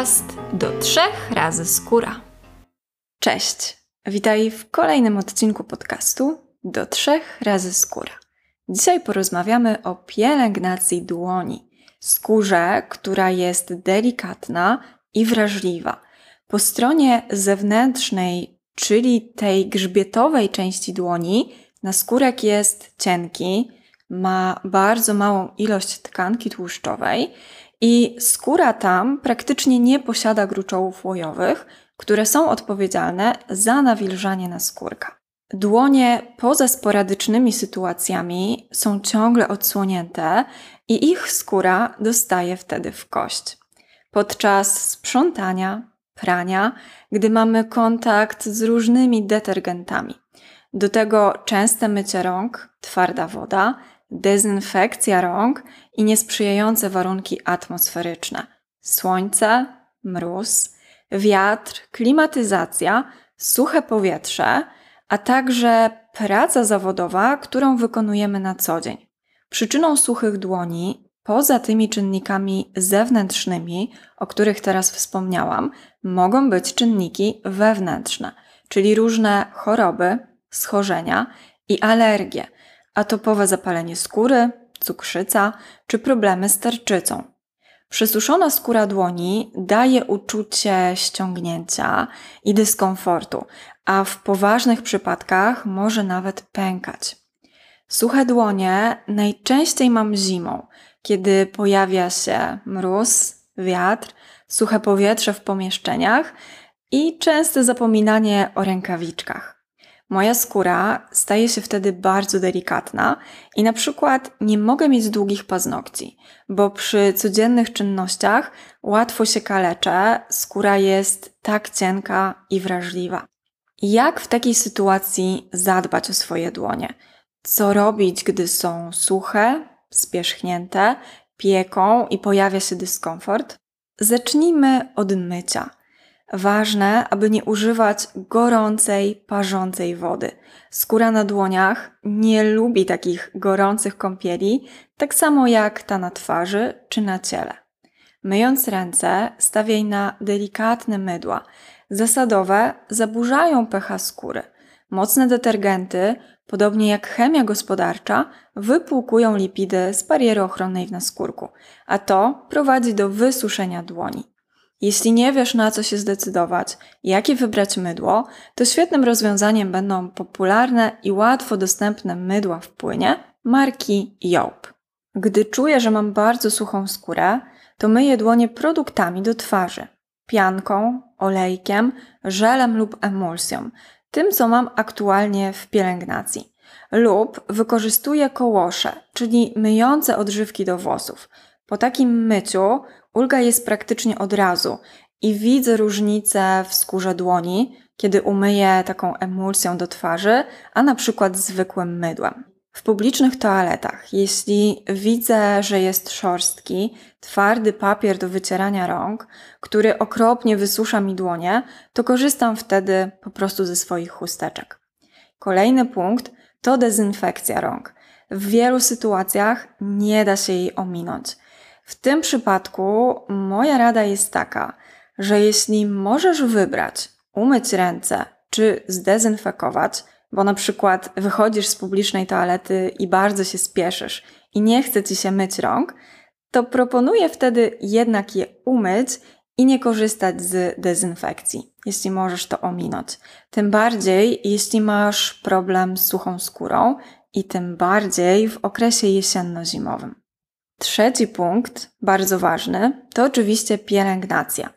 podcast do trzech razy skóra. Cześć, witaj w kolejnym odcinku podcastu do trzech razy skóra. Dzisiaj porozmawiamy o pielęgnacji dłoni, skórze, która jest delikatna i wrażliwa. Po stronie zewnętrznej, czyli tej grzbietowej części dłoni, naskórek jest cienki, ma bardzo małą ilość tkanki tłuszczowej i skóra tam praktycznie nie posiada gruczołów łojowych, które są odpowiedzialne za nawilżanie naskórka. Dłonie poza sporadycznymi sytuacjami są ciągle odsłonięte i ich skóra dostaje wtedy w kość. Podczas sprzątania, prania, gdy mamy kontakt z różnymi detergentami. Do tego częste mycie rąk, twarda woda, dezynfekcja rąk i niesprzyjające warunki atmosferyczne. Słońce, mróz, wiatr, klimatyzacja, suche powietrze, a także praca zawodowa, którą wykonujemy na co dzień. Przyczyną suchych dłoni, poza tymi czynnikami zewnętrznymi, o których teraz wspomniałam, mogą być czynniki wewnętrzne, czyli różne choroby, schorzenia i alergie – atopowe zapalenie skóry, cukrzyca czy problemy z tarczycą. Przesuszona skóra dłoni daje uczucie ściągnięcia i dyskomfortu, a w poważnych przypadkach może nawet pękać. Suche dłonie najczęściej mam zimą, kiedy pojawia się mróz, wiatr, suche powietrze w pomieszczeniach i częste zapominanie o rękawiczkach. Moja skóra staje się wtedy bardzo delikatna i na przykład nie mogę mieć długich paznokci, bo przy codziennych czynnościach łatwo się kaleczę, skóra jest tak cienka i wrażliwa. Jak w takiej sytuacji zadbać o swoje dłonie? Co robić, gdy są suche, spierzchnięte, pieką i pojawia się dyskomfort? Zacznijmy od mycia. Ważne, aby nie używać gorącej, parzącej wody. Skóra na dłoniach nie lubi takich gorących kąpieli, tak samo jak ta na twarzy czy na ciele. Myjąc ręce, stawiaj na delikatne mydła. Zasadowe zaburzają pH skóry. Mocne detergenty, podobnie jak chemia gospodarcza, wypłukują lipidy z bariery ochronnej w naskórku, a to prowadzi do wysuszenia dłoni. Jeśli nie wiesz na co się zdecydować, jakie wybrać mydło, to świetnym rozwiązaniem będą popularne i łatwo dostępne mydła w płynie marki Job. Gdy czuję, że mam bardzo suchą skórę, to myję dłonie produktami do twarzy. Pianką, olejkiem, żelem lub emulsją. Tym, co mam aktualnie w pielęgnacji. Lub wykorzystuję kołosze, czyli myjące odżywki do włosów. Po takim myciu ulga jest praktycznie od razu i widzę różnicę w skórze dłoni, kiedy umyję taką emulsją do twarzy, a na przykład zwykłym mydłem. W publicznych toaletach, jeśli widzę, że jest szorstki, twardy papier do wycierania rąk, który okropnie wysusza mi dłonie, to korzystam wtedy po prostu ze swoich chusteczek. Kolejny punkt to dezynfekcja rąk. W wielu sytuacjach nie da się jej ominąć. W tym przypadku moja rada jest taka, że jeśli możesz wybrać umyć ręce czy zdezynfekować, bo na przykład wychodzisz z publicznej toalety i bardzo się spieszysz i nie chce ci się myć rąk, to proponuję wtedy jednak je umyć i nie korzystać z dezynfekcji, jeśli możesz to ominąć. Tym bardziej, jeśli masz problem z suchą skórą i tym bardziej w okresie jesienno-zimowym. Trzeci punkt, bardzo ważny, to oczywiście pielęgnacja.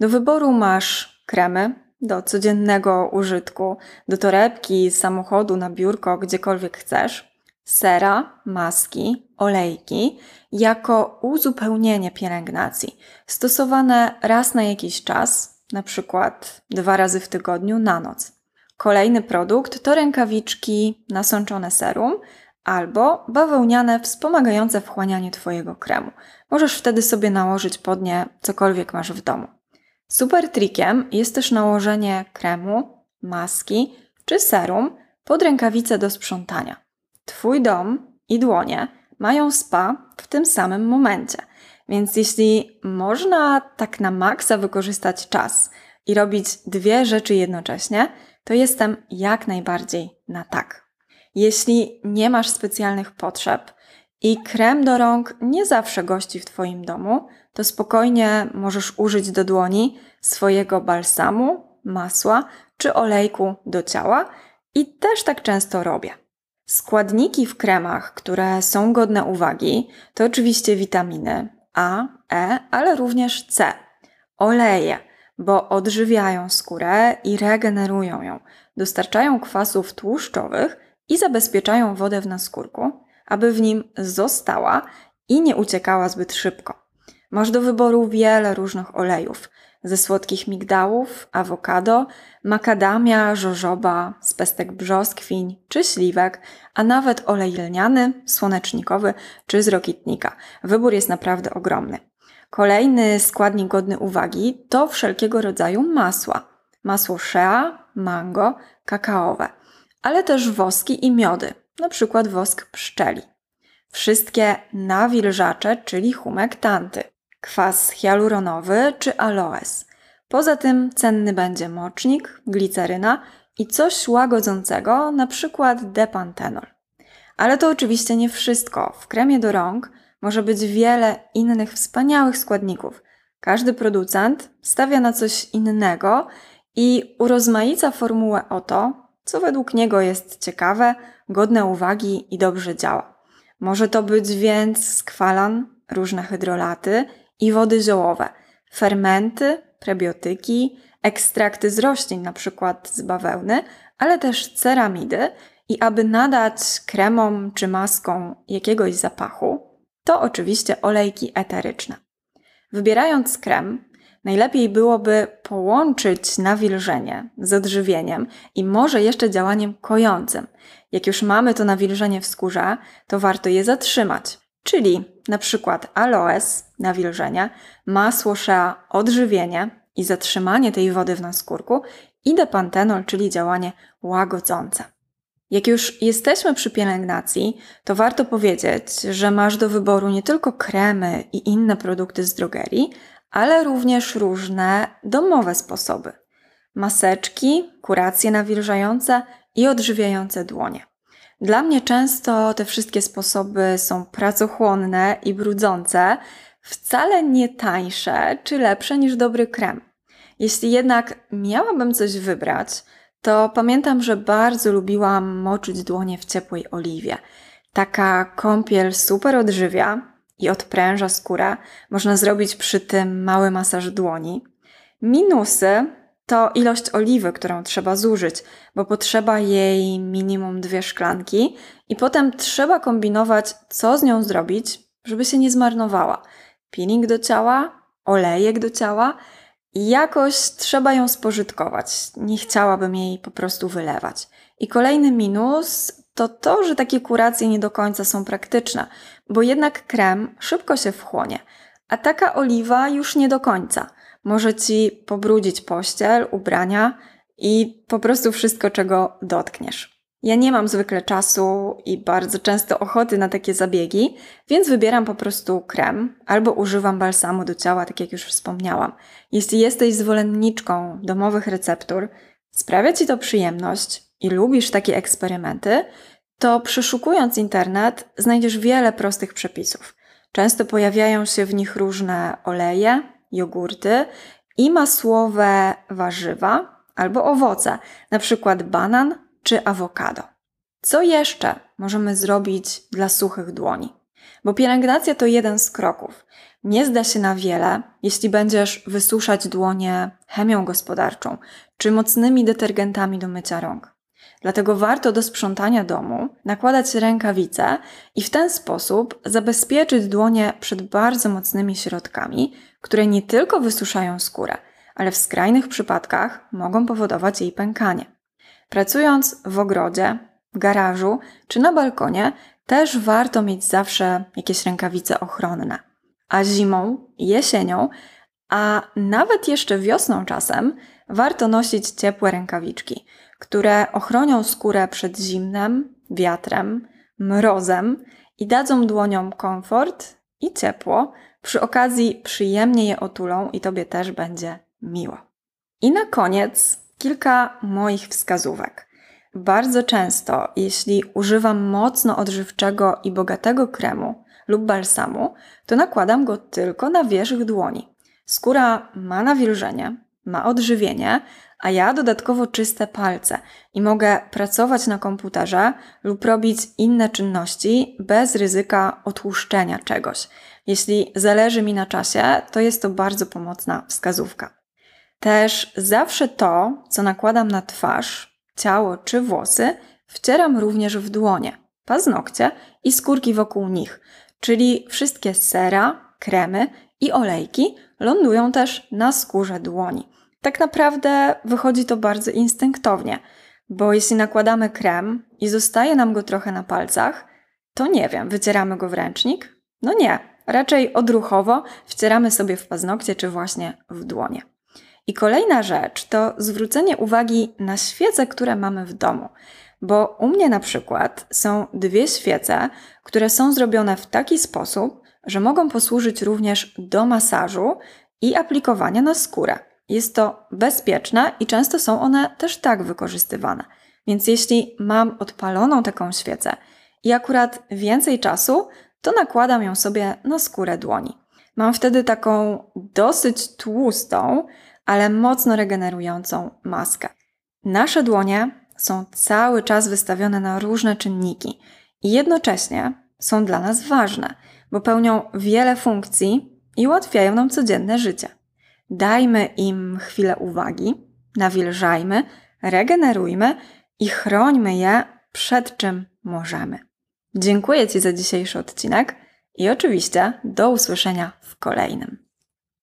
Do wyboru masz kremy do codziennego użytku, do torebki, samochodu, na biurko, gdziekolwiek chcesz, sera, maski, olejki, jako uzupełnienie pielęgnacji, stosowane raz na jakiś czas, na przykład dwa razy w tygodniu na noc. Kolejny produkt to rękawiczki nasączone serum, albo bawełniane wspomagające wchłanianie Twojego kremu. Możesz wtedy sobie nałożyć pod nie cokolwiek masz w domu. Super trikiem jest też nałożenie kremu, maski czy serum pod rękawice do sprzątania. Twój dom i dłonie mają spa w tym samym momencie, Więc jeśli można tak na maksa wykorzystać czas i robić dwie rzeczy jednocześnie, to jestem jak najbardziej na tak. Jeśli nie masz specjalnych potrzeb i krem do rąk nie zawsze gości w Twoim domu, to spokojnie możesz użyć do dłoni swojego balsamu, masła czy olejku do ciała i też tak często robię. Składniki w kremach, które są godne uwagi, to oczywiście witaminy A, E, ale również C. Oleje, bo odżywiają skórę i regenerują ją, dostarczają kwasów tłuszczowych i zabezpieczają wodę w naskórku, aby w nim została i nie uciekała zbyt szybko. Masz do wyboru wiele różnych olejów, ze słodkich migdałów, awokado, makadamia, żożoba, z pestek brzoskwiń czy śliwek, a nawet olej lniany, słonecznikowy czy z rokitnika. Wybór jest naprawdę ogromny. Kolejny składnik godny uwagi to wszelkiego rodzaju masła. Masło shea, mango, kakaowe, ale też woski i miody, na przykład wosk pszczeli. Wszystkie nawilżacze, czyli humektanty kwas hialuronowy czy aloes. Poza tym cenny będzie mocznik, gliceryna i coś łagodzącego, na przykład depantenol. Ale to oczywiście nie wszystko. W kremie do rąk może być wiele innych wspaniałych składników. Każdy producent stawia na coś innego i urozmaica formułę o to, co według niego jest ciekawe, godne uwagi i dobrze działa. Może to być więc skwalan, różne hydrolaty i wody ziołowe, fermenty, prebiotyki, ekstrakty z roślin, np. z bawełny, ale też ceramidy i aby nadać kremom czy maskom jakiegoś zapachu, to oczywiście olejki eteryczne. Wybierając krem, najlepiej byłoby połączyć nawilżenie z odżywieniem i może jeszcze działaniem kojącym. Jak już mamy to nawilżenie w skórze, to warto je zatrzymać, czyli na przykład aloes, nawilżenie, masło shea, odżywienie i zatrzymanie tej wody w naskórku i depantenol, czyli działanie łagodzące. Jak już jesteśmy przy pielęgnacji, to warto powiedzieć, że masz do wyboru nie tylko kremy i inne produkty z drogerii, ale również różne domowe sposoby. Maseczki, kuracje nawilżające i odżywiające dłonie. Dla mnie często te wszystkie sposoby są pracochłonne i brudzące, wcale nie tańsze czy lepsze niż dobry krem. Jeśli jednak miałabym coś wybrać, to pamiętam, że bardzo lubiłam moczyć dłonie w ciepłej oliwie. Taka kąpiel super odżywia i odpręża skórę. Można zrobić przy tym mały masaż dłoni. Minusy to ilość oliwy, którą trzeba zużyć, bo potrzeba jej minimum dwie szklanki i potem trzeba kombinować, co z nią zrobić, żeby się nie zmarnowała. Peeling do ciała, olejek do ciała jakoś trzeba ją spożytkować. Nie chciałabym jej po prostu wylewać. I kolejny minus to to, że takie kuracje nie do końca są praktyczne, bo jednak krem szybko się wchłonie, a taka oliwa już nie do końca – może ci pobrudzić pościel, ubrania i po prostu wszystko, czego dotkniesz. Ja nie mam zwykle czasu i bardzo często ochoty na takie zabiegi, więc wybieram po prostu krem albo używam balsamu do ciała, tak jak już wspomniałam. Jeśli jesteś zwolenniczką domowych receptur, sprawia ci to przyjemność i lubisz takie eksperymenty, to przeszukując internet znajdziesz wiele prostych przepisów. Często pojawiają się w nich różne oleje, jogurty i masłowe warzywa albo owoce, na przykład banan czy awokado. Co jeszcze możemy zrobić dla suchych dłoni? Bo pielęgnacja to jeden z kroków. Nie zda się na wiele, jeśli będziesz wysuszać dłonie chemią gospodarczą czy mocnymi detergentami do mycia rąk. Dlatego warto do sprzątania domu nakładać rękawice i w ten sposób zabezpieczyć dłonie przed bardzo mocnymi środkami, które nie tylko wysuszają skórę, ale w skrajnych przypadkach mogą powodować jej pękanie. Pracując w ogrodzie, w garażu czy na balkonie, też warto mieć zawsze jakieś rękawice ochronne. A zimą, jesienią, a nawet jeszcze wiosną czasem warto nosić ciepłe rękawiczki, które ochronią skórę przed zimnem, wiatrem, mrozem i dadzą dłoniom komfort i ciepło. Przy okazji przyjemnie je otulą i Tobie też będzie miło. I na koniec kilka moich wskazówek. Bardzo często, jeśli używam mocno odżywczego i bogatego kremu lub balsamu, to nakładam go tylko na wierzch dłoni. Skóra ma nawilżenie, ma odżywienie, a ja dodatkowo czyste palce i mogę pracować na komputerze lub robić inne czynności bez ryzyka otłuszczenia czegoś. Jeśli zależy mi na czasie, to jest to bardzo pomocna wskazówka. Też zawsze to, co nakładam na twarz, ciało czy włosy, wcieram również w dłonie, paznokcie i skórki wokół nich, czyli wszystkie sera, kremy i olejki lądują też na skórze dłoni. Tak naprawdę wychodzi to bardzo instynktownie, bo jeśli nakładamy krem i zostaje nam go trochę na palcach, to nie wiem, wycieramy go w ręcznik? No nie, raczej odruchowo wcieramy sobie w paznokcie czy właśnie w dłonie. I kolejna rzecz to zwrócenie uwagi na świece, które mamy w domu. Bo u mnie na przykład są dwie świece, które są zrobione w taki sposób, że mogą posłużyć również do masażu i aplikowania na skórę. Jest to bezpieczne i często są one też tak wykorzystywane. Więc jeśli mam odpaloną taką świecę i akurat więcej czasu, to nakładam ją sobie na skórę dłoni. Mam wtedy taką dosyć tłustą, ale mocno regenerującą maskę. Nasze dłonie są cały czas wystawione na różne czynniki i jednocześnie są dla nas ważne, bo pełnią wiele funkcji i ułatwiają nam codzienne życie. Dajmy im chwilę uwagi, nawilżajmy, regenerujmy i chrońmy je przed czym możemy. Dziękuję Ci za dzisiejszy odcinek i oczywiście do usłyszenia w kolejnym.